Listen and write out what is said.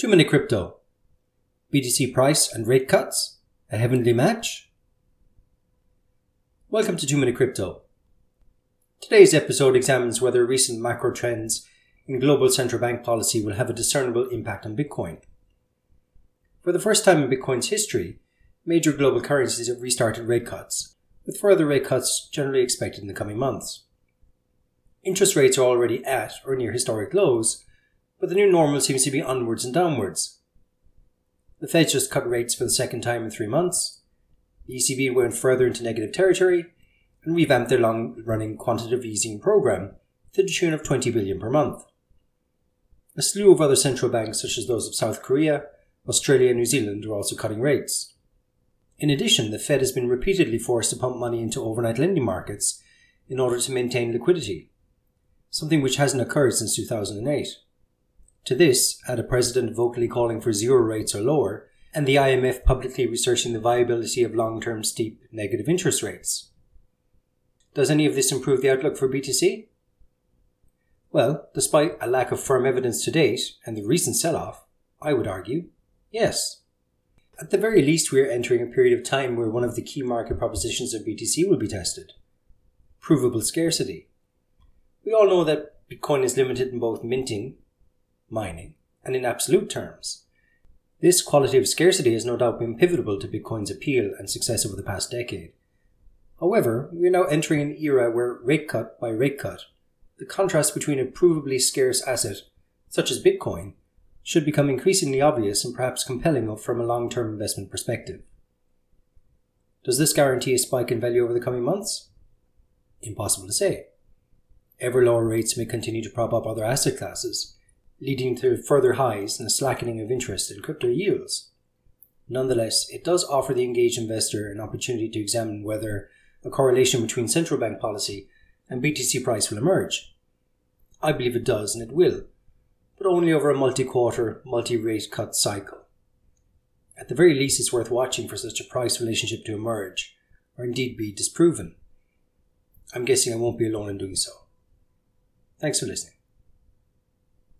Two Minute Crypto. BTC price and rate cuts? A heavenly match? Welcome to Two Minute Crypto. Today's episode examines whether recent macro trends in global central bank policy will have a discernible impact on Bitcoin. For the first time in Bitcoin's history, major global currencies have restarted rate cuts, with further rate cuts generally expected in the coming months. Interest rates are already at or near historic lows, but the new normal seems to be onwards and downwards. The Fed just cut rates for the second time in three months. The ECB went further into negative territory and revamped their long running quantitative easing program to the tune of 20 billion per month. A slew of other central banks, such as those of South Korea, Australia, and New Zealand, are also cutting rates. In addition, the Fed has been repeatedly forced to pump money into overnight lending markets in order to maintain liquidity, something which hasn't occurred since 2008. To this, add a president vocally calling for zero rates or lower, and the IMF publicly researching the viability of long term steep negative interest rates. Does any of this improve the outlook for BTC? Well, despite a lack of firm evidence to date and the recent sell off, I would argue, yes. At the very least, we are entering a period of time where one of the key market propositions of BTC will be tested provable scarcity. We all know that Bitcoin is limited in both minting mining, and in absolute terms. This quality of scarcity has no doubt been pivotal to Bitcoin's appeal and success over the past decade. However, we are now entering an era where rate cut by rate cut, the contrast between a provably scarce asset, such as Bitcoin, should become increasingly obvious and perhaps compelling from a long term investment perspective. Does this guarantee a spike in value over the coming months? Impossible to say. Ever lower rates may continue to prop up other asset classes, leading to further highs and a slackening of interest in crypto yields. Nonetheless, it does offer the engaged investor an opportunity to examine whether a correlation between central bank policy and BTC price will emerge. I believe it does, and it will, but only over a multi quarter, multi rate cut cycle. At the very least, it's worth watching for such a price relationship to emerge, or indeed be disproven. I'm guessing I won't be alone in doing so. Thanks for listening.